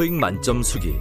토익 만점 수기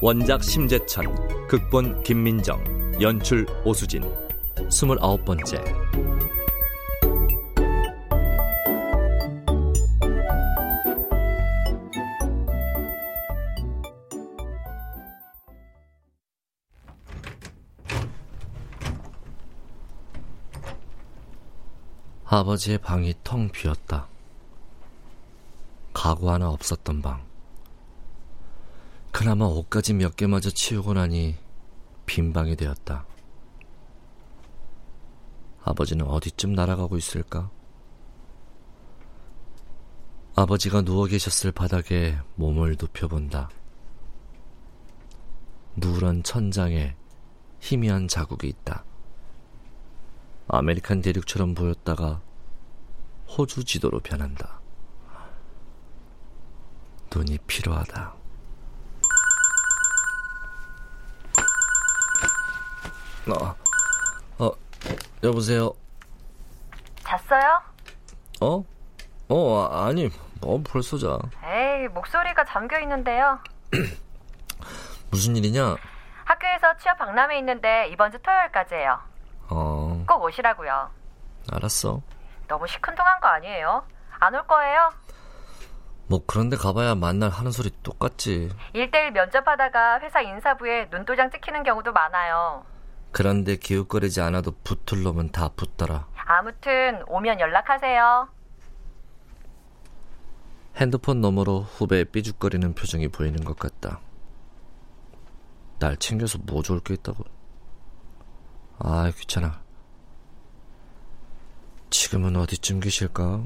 원작 심재천, 극본 김민정, 연출 오수진. 스물아홉 번째. 아버지의 방이 텅 비었다. 가구 하나 없었던 방. 그나마 옷가지 몇 개마저 치우고 나니 빈 방이 되었다. 아버지는 어디쯤 날아가고 있을까? 아버지가 누워 계셨을 바닥에 몸을 눕혀본다. 누런 천장에 희미한 자국이 있다. 아메리카 대륙처럼 보였다가 호주 지도로 변한다. 눈이 필요하다. 어, 어, 여보세요. 잤어요? 어? 어, 아니, 뭐 벌써 자. 에이, 목소리가 잠겨 있는데요. 무슨 일이냐? 학교에서 취업 박람회 있는데 이번 주 토요일까지예요. 어, 꼭 오시라고요. 알았어. 너무 시큰둥한 거 아니에요? 안 올 거예요? 뭐 그런데 가봐야 만날 하는 소리 똑같지. 1대1 면접하다가 회사 인사부에 눈도장 찍히는 경우도 많아요. 그런데 기웃거리지 않아도 붙을 놈은 다 붙더라. 아무튼 오면 연락하세요. 핸드폰 너머로 후배의 삐죽거리는 표정이 보이는 것 같다. 날 챙겨서 뭐 좋을 게 있다고. 아, 귀찮아. 지금은 어디쯤 계실까?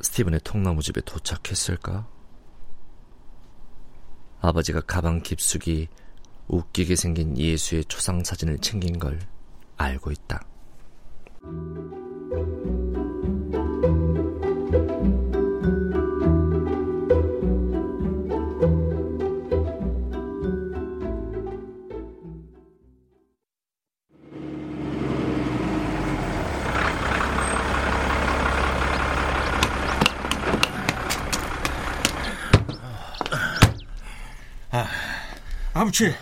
스티븐의 통나무 집에 도착했을까? 아버지가 가방 깊숙이 웃기게 생긴 예수의 초상 사진을 챙긴 걸 알고 있다. 아버지,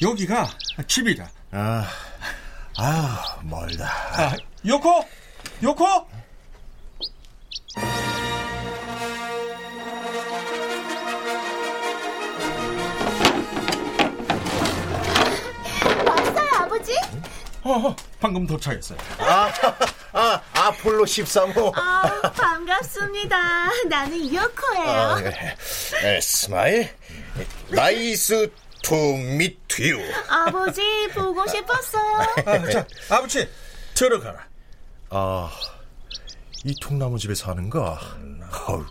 여기가 집이다. 아, 아, 멀다. 아, 요코? 요코? 왔어요, 아버지? 어, 어, 방금 도착했어요. 아, 아, 아폴로 13호. 아, 반갑습니다. 나는 요코예요. 아, 네. 네, smile. Nice to meet you. 아버지, 보고 싶었어요. 아, 자, 아버지, 들어가라. 아, 이 통나무 집에 사는가? 어우,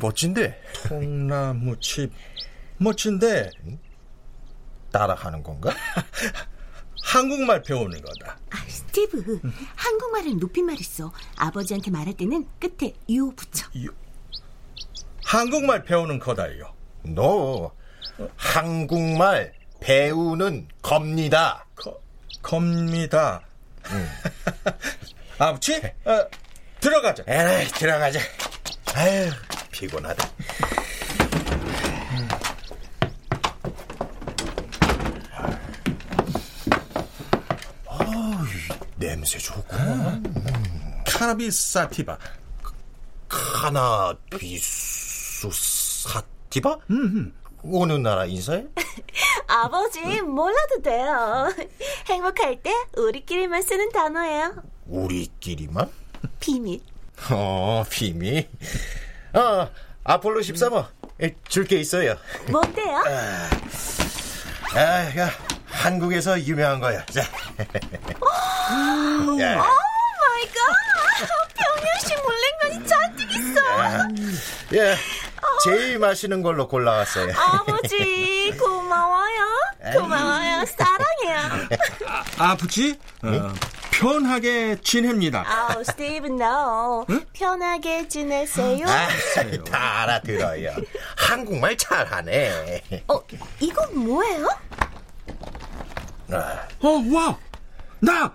멋진데. 통나무 집 멋진데 따라하는 건가? 한국말 배우는 거다. 아, 스티브, 한국말은 높임말 있어. 아버지한테 말할 때는 끝에 유 붙여. 한국말 배우는 거다요. 너 한국말 배우는 겁니다. 거, 겁니다. 아버지, 어, 들어가자. 에라이, 들어가자. 아유, 피곤하다. 냄새 좋구만. 카나비사티바. 카나비수사티바? 어느 나라 인사해? 아버지, 몰라도 돼요. 행복할 때 우리끼리만 쓰는 단어예요. 우리끼리만? 비밀. 어, 비밀. 어, 아폴로 13호. 줄 게 있어요. 뭔데요? 아, 야, 한국에서 유명한 거야. 자. Oh yeah. My God! 병현씨 물냉면이 잔뜩 있어. 예, 제일 맛있는 걸로 골라왔어요. 아버지, 고마워요. 고마워요. 사랑해요. 아버지, 어, 편하게 지냅니다. 아우, 스티브, no. 편하게 지내세요. 아, 다 알아들어요. 한국말 잘하네. 어, 이건 뭐예요? 아, 어, 와! 나!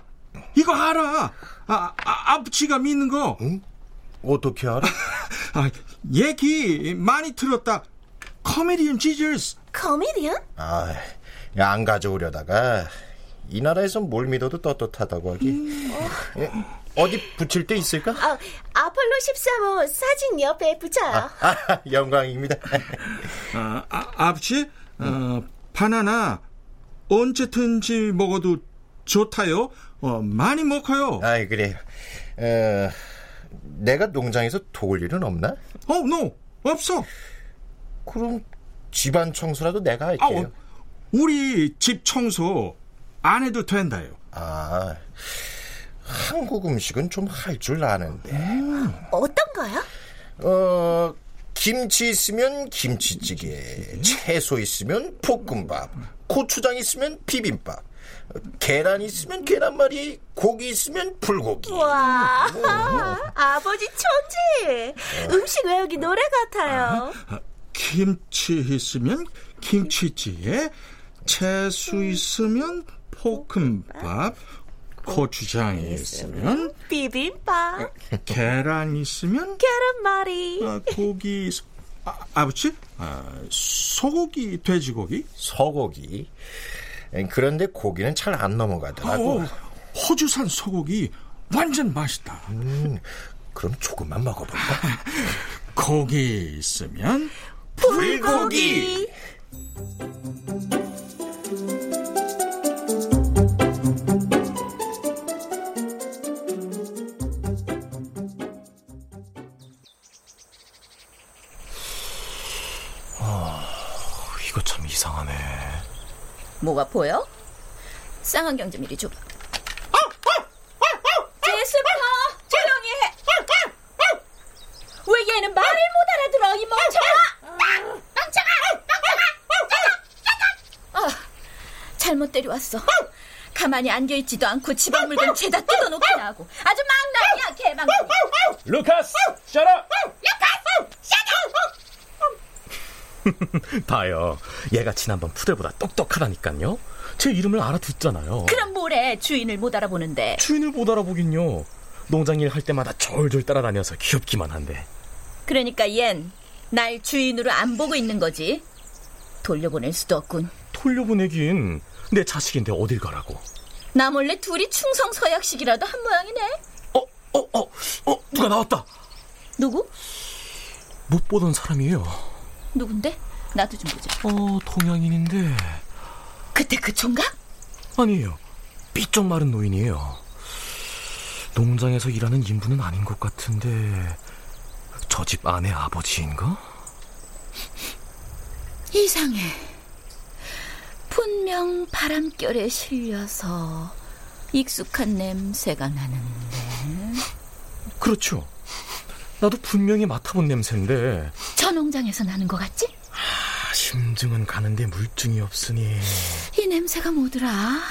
이거 알아! 아, 아, 아버지가 믿는 거. 응? 어떻게 알아? 아, 얘기 많이 들었다. 코미디언 지저스. 코미디언? 아, 안 가져오려다가 이 나라에선 뭘 믿어도 떳떳하다고 하기. 예, 어디 붙일 데 있을까? 아, 아폴로 13호 사진 옆에 붙여요. 아, 영광입니다. 아, 아, 아버지, 어, 바나나 언제든지 먹어도 좋다요. 어, 많이 먹어요. 아이, 그래요. 어, 내가 농장에서 도울 일은 없나? 어, no, 없어. 그럼 집안 청소라도 내가 아, 할게요. 어, 우리 집 청소 안 해도 된다요. 아, 한국 음식은 좀 할 줄 아는데. 어떤 거요? 어, 김치 있으면 김치찌개, 채소 있으면 볶음밥, 고추장 있으면 비빔밥, 계란 있으면 계란말이, 고기 있으면 불고기. 와, 아버지 천재. 음식 외우기 노래 같아요. 김치 있으면 김치찌개, 채소 있으면 볶음밥, 고추장이 있으면 비빔밥, 계란 있으면 계란말이. 아, 고기 있- 아, 아버지 아, 소고기 돼지고기 소고기. 그런데 고기는 잘 안 넘어가더라고. 어, 호주산 소고기 완전 맛있다 음, 그럼 조금만 먹어볼까? 고기 있으면 불고기. 이거 참 이상하네. 뭐가 보여? 쌍안경 좀 이리 줘봐. 제스퍼, 조용히 해. 왜 얘는 말을 못 알아들어, 이 멍청아! 멍청아! 멍청아! 아, 잘못 데려왔어. 가만히 앉아있지도 않고 집안 물건 죄다 뜯어놓기나 하고 아주 망나니야, 개망나. 루카스, 셔라! 다요. 얘가 지난번 푸들보다 똑똑하다니까요. 제 이름을 알아듣잖아요. 그럼 뭐래, 주인을 못 알아보는데. 주인을 못 알아보긴요. 농장 일 할 때마다 졸졸 따라다녀서 귀엽기만 한데. 그러니까 얜 날 주인으로 안 보고 있는 거지. 돌려보낼 수도 없군. 돌려보내긴 내 자식인데 어딜 가라고. 나 몰래 둘이 충성 서약식이라도 한 모양이네. 어, 어, 어, 누가 나왔다. 누구? 못 보던 사람이에요. 누군데? 나도 좀 보자. 어, 동양인인데. 그때 그 총각? 아니에요. 삐쩍 마른 노인이에요. 농장에서 일하는 인부는 아닌 것 같은데 저 집 아내 아버지인가? 이상해. 분명 바람결에 실려서 익숙한 냄새가 나는데. 그렇죠. 나도 분명히 맡아본 냄새인데. 저 농장에서 나는 것 같지? 아, 심증은 가는데 물증이 없으니. 이 냄새가 뭐더라?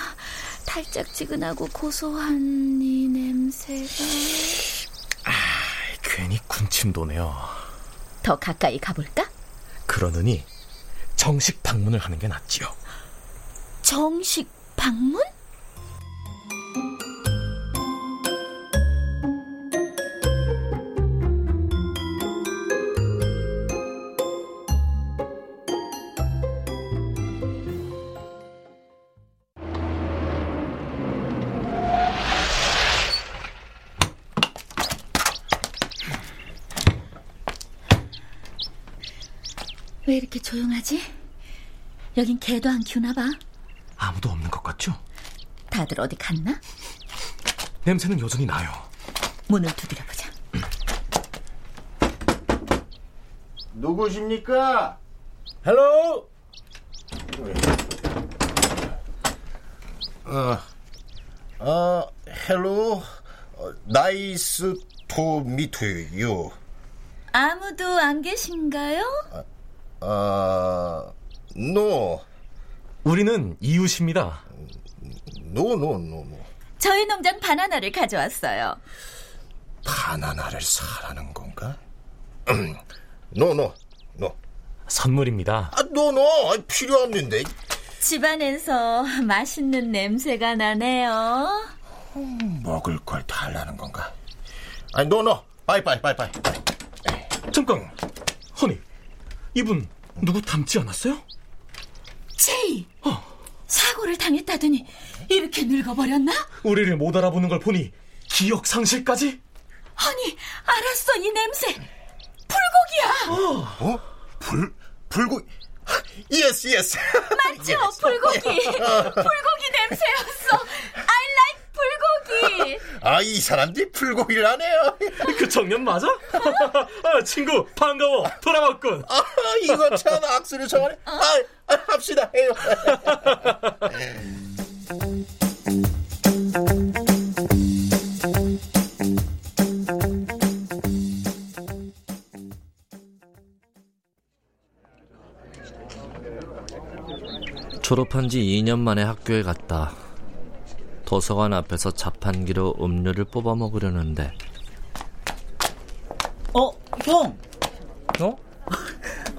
달짝지근하고 고소한 이 냄새가. 아, 괜히 군침 도네요. 더 가까이 가볼까? 그러느니 정식 방문을 하는 게 낫지요. 정식 방문? 왜 이렇게 조용하지? 여긴 개도 안 키우나 봐. 아무도 없는 것 같죠? 다들 어디 갔나? 냄새는 여전히 나요. 문을 두드려보자. 누구십니까? Hello. 어, 어, hello, nice to meet you. 아무도 안 계신가요? 어, no. 우리는 이웃입니다. No, no, no, no. 저희 농장 바나나를 가져왔어요. 바나나를 사라는 건가? No, no, no. 선물입니다. 아, no, no. 필요 없는데. 집안에서 맛있는 냄새가 나네요. 음, 먹을 걸 달라는 건가? 아니, no, no. Bye, bye, bye, bye. 잠깐. Honey, 이분 누구 닮지 않았어요? 제이! 사고를 당했다더니 이렇게 늙어버렸나? 우리를 못 알아보는 걸 보니 기억 상실까지? 아니, 알았어, 이 냄새. 불고기야! 어? 어? 불, 불고기? Yes, yes. 맞죠. 불고기. 불고기 냄새였어. 아, 이 사람들이 불고기를 하네요. 그 청년 맞아? 아, 친구, 반가워. 돌아왔군. 아, 이거 참 악수를 정하네. 어? 아, 아, 합시다. 해요. 졸업한 지 2년 만에 학교에 갔다. 도서관 앞에서 자판기로 음료를 뽑아 먹으려는데. 어, 형! 어?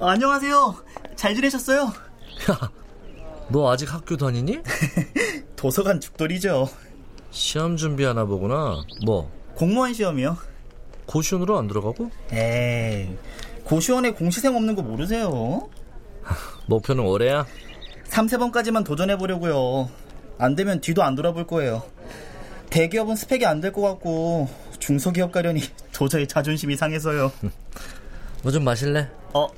안녕하세요. 잘 지내셨어요? 야, 너 아직 학교 다니니? 도서관 죽돌이죠. 시험 준비하나 보구나. 뭐? 공무원 시험이요. 고시원으로 안 들어가고? 에이, 고시원에 공시생 없는 거 모르세요? 목표는 올해야? 3, 4번까지만 도전해보려고요. 안 되면 뒤도 안 돌아볼 거예요. 대기업은 스펙이 안 될 것 같고 중소기업 가려니 도저히 자존심이 상해서요. 뭐 좀 마실래? 어,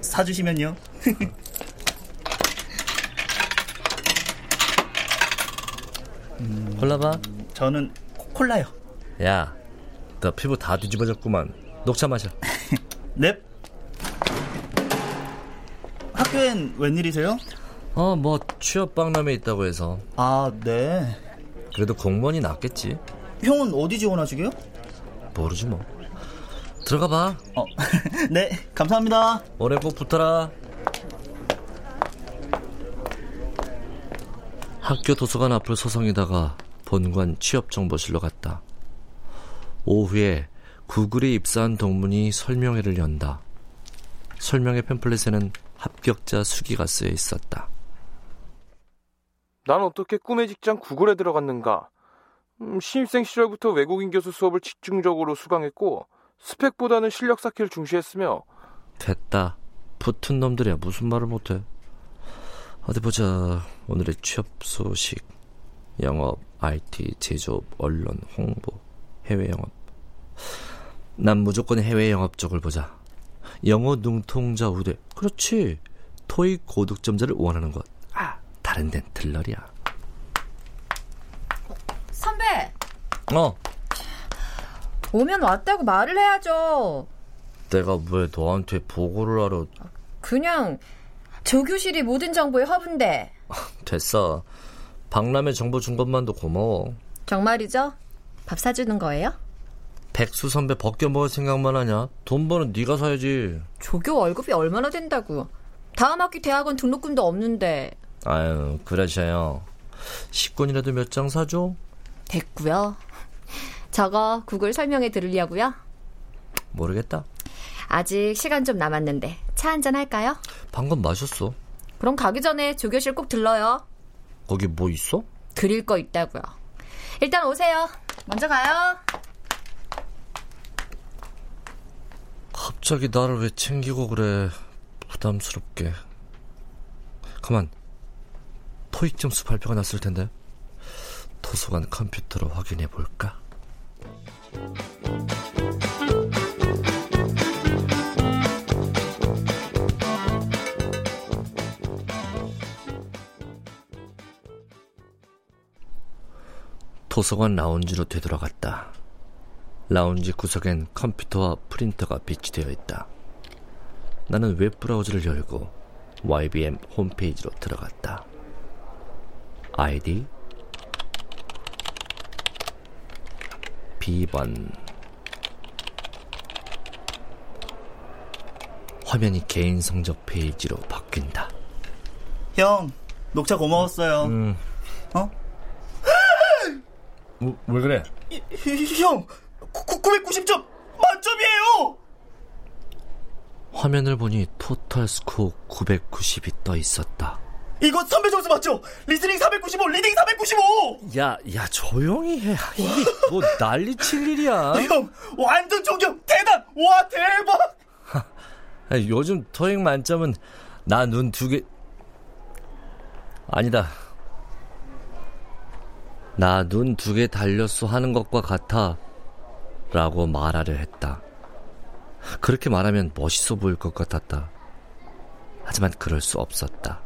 사주시면요. 음, 골라봐. 저는 콜라요. 야, 너 피부 다 뒤집어졌구만. 녹차 마셔. 넵. 학교엔 웬일이세요? 어, 뭐 취업 박람회 있다고 해서. 아, 네. 그래도 공무원이 낫겠지. 형은 어디 지원하시게요? 모르지 뭐. 들어가 봐. 어, 네, 감사합니다. 올해 꼭 붙어라. 학교 도서관 앞을 서성이다가 본관 취업정보실로 갔다. 오후에 구글에 입사한 동문이 설명회를 연다. 설명회 팸플릿에는 합격자 수기가 쓰여 있었다. 난 어떻게 꿈의 직장 구글에 들어갔는가? 음, 신입생 시절부터 외국인 교수 수업을 집중적으로 수강했고 스펙보다는 실력 쌓기를 중시했으며 됐다. 붙은 놈들이야 무슨 말을 못해. 어디 보자. 오늘의 취업 소식. 영업, IT, 제조업, 언론, 홍보, 해외 영업. 난 무조건 해외 영업 쪽을 보자. 영어 능통자 우대. 그렇지. 토익 고득점자를 원하는 것. 아, 다른 데는 들러리야. 선배. 어. 오면 왔다고 말을 해야죠. 내가 왜 너한테 보고를 하러... 그냥 조교실이 모든 정보의 허브인데. 됐어. 박람회 정보 준 것만도 고마워. 정말이죠? 밥 사주는 거예요? 백수 선배 벗겨 먹을 생각만 하냐? 돈 버는 네가 사야지. 조교 월급이 얼마나 된다고. 다음 학기 대학원 등록금도 없는데. 아유, 그러셔요. 식권이라도 몇 장 사줘? 됐고요. 저거 구글 설명해 들으려고요. 모르겠다. 아직 시간 좀 남았는데 차 한잔 할까요? 방금 마셨어. 그럼 가기 전에 조교실 꼭 들러요. 거기 뭐 있어? 드릴 거 있다고요. 일단 오세요. 먼저 가요. 갑자기 나를 왜 챙기고 그래. 부담스럽게. 가만. 토익 점수 발표가 났을 텐데. 도서관 컴퓨터로 확인해 볼까? 도서관 라운지로 되돌아갔다. 라운지 구석엔 컴퓨터와 프린터가 비치되어 있다. 나는 웹브라우저를 열고 YBM 홈페이지로 들어갔다. 아이디 B번 화면이 개인 성적 페이지로 바뀐다. 형, 녹차 고마웠어요. 음. 어? 뭐, 왜 그래? 형, 990점 만점이에요! 화면을 보니 total score 990이 떠 있었다. 이거 선배 점수 맞죠? listening 495, reading 495! 야, 야, 조용히 해. 이게 뭐 난리 칠 일이야. 형, 완전 존경! 대단! 와, 대박! 요즘 토익 만점은 나 눈 두 개. 아니다. 나 눈 두 개 달렸어 하는 것과 같아. 라고 말하려 했다. 그렇게 말하면 멋있어 보일 것 같았다. 하지만 그럴 수 없었다.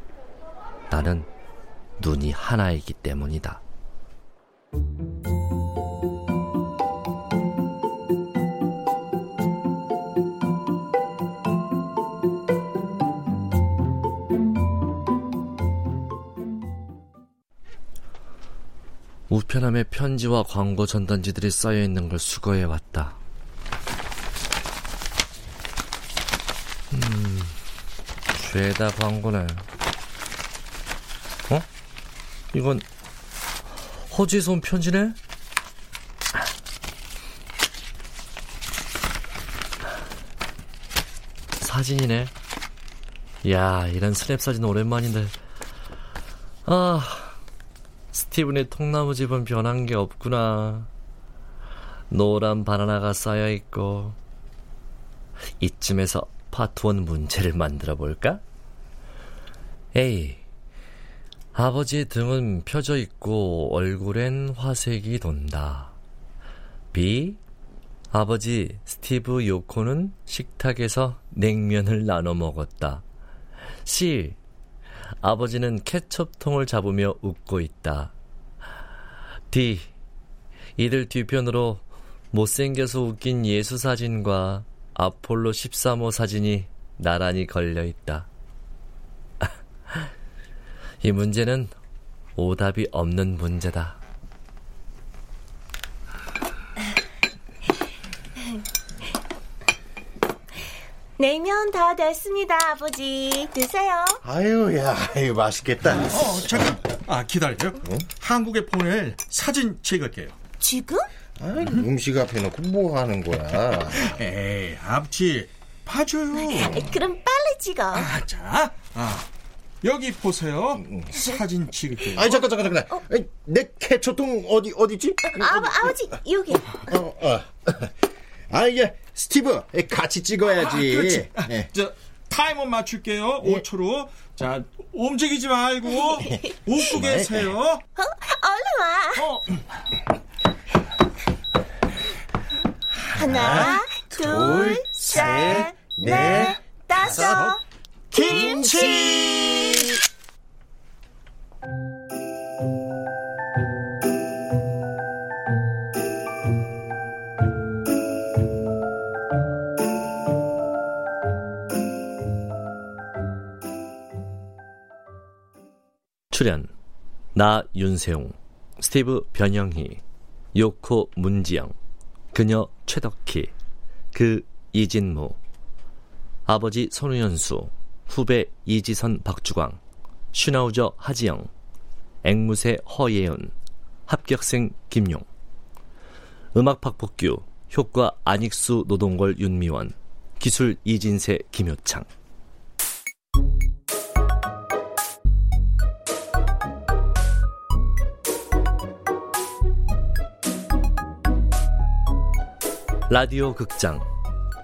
나는 눈이 하나이기 때문이다. 우편함에 편지와 광고 전단지들이 쌓여 있는 걸 수거해 왔다. 음, 죄다 광고네. 어? 이건 허지에서 온 편지네? 사진이네. 야, 이런 스냅 사진 오랜만인데. 아, 스티븐의 통나무 집은 변한 게 없구나. 노란 바나나가 쌓여 있고. 이쯤에서 파트 원 문제를 만들어 볼까? A. 아버지의 등은 펴져 있고 얼굴엔 화색이 돈다. B. 아버지 스티브 요코는 식탁에서 냉면을 나눠 먹었다. C. 아버지는 케첩통을 잡으며 웃고 있다. D. 이들 뒤편으로 못생겨서 웃긴 예수 사진과 아폴로 13호 사진이 나란히 걸려 있다. 이 문제는 오답이 없는 문제다. 냉면 다 됐습니다, 아버지. 드세요. 아유, 야, 이거 맛있겠다. 어, 잠깐. 아, 기다려요. 한국에 보낼 사진 찍을게요. 지금? 아, 음식 앞에 놓고 뭐 하는 거야? 에이, 앞치. 봐줘요. 그럼 빨리 찍어. 아, 자, 아, 여기 보세요. 사진 찍을게요. 아니, 잠깐, 잠깐, 잠깐. 아니, 내 캐초통 어디, 어디지? 아, 아 버지, 여기. 어, 어. 아, 이게, 스티브, 같이 찍어야지. 아, 그렇지. 예. 저, 타이머 맞출게요. 5초로. 자, 움직이지 말고, 웃고 계세요. 어, 얼른 와. 어. 하나, 둘, 셋, 넷, 다섯. 김치! 출연 나 윤세용, 스티브 변영희, 요코 문지영, 그녀 최덕희, 그 이진무, 아버지 손우연수, 후배 이지선 박주광, 슈나우저 하지영, 앵무새 허예은, 합격생 김용, 음악박 복규, 효과 안익수 노동걸 윤미원, 기술 이진세 김효창. 라디오 극장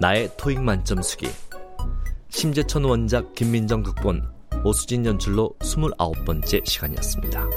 나의 토익 만점 수기 심재천 원작 김민정 극본 오수진 연출로 29번째 시간이었습니다.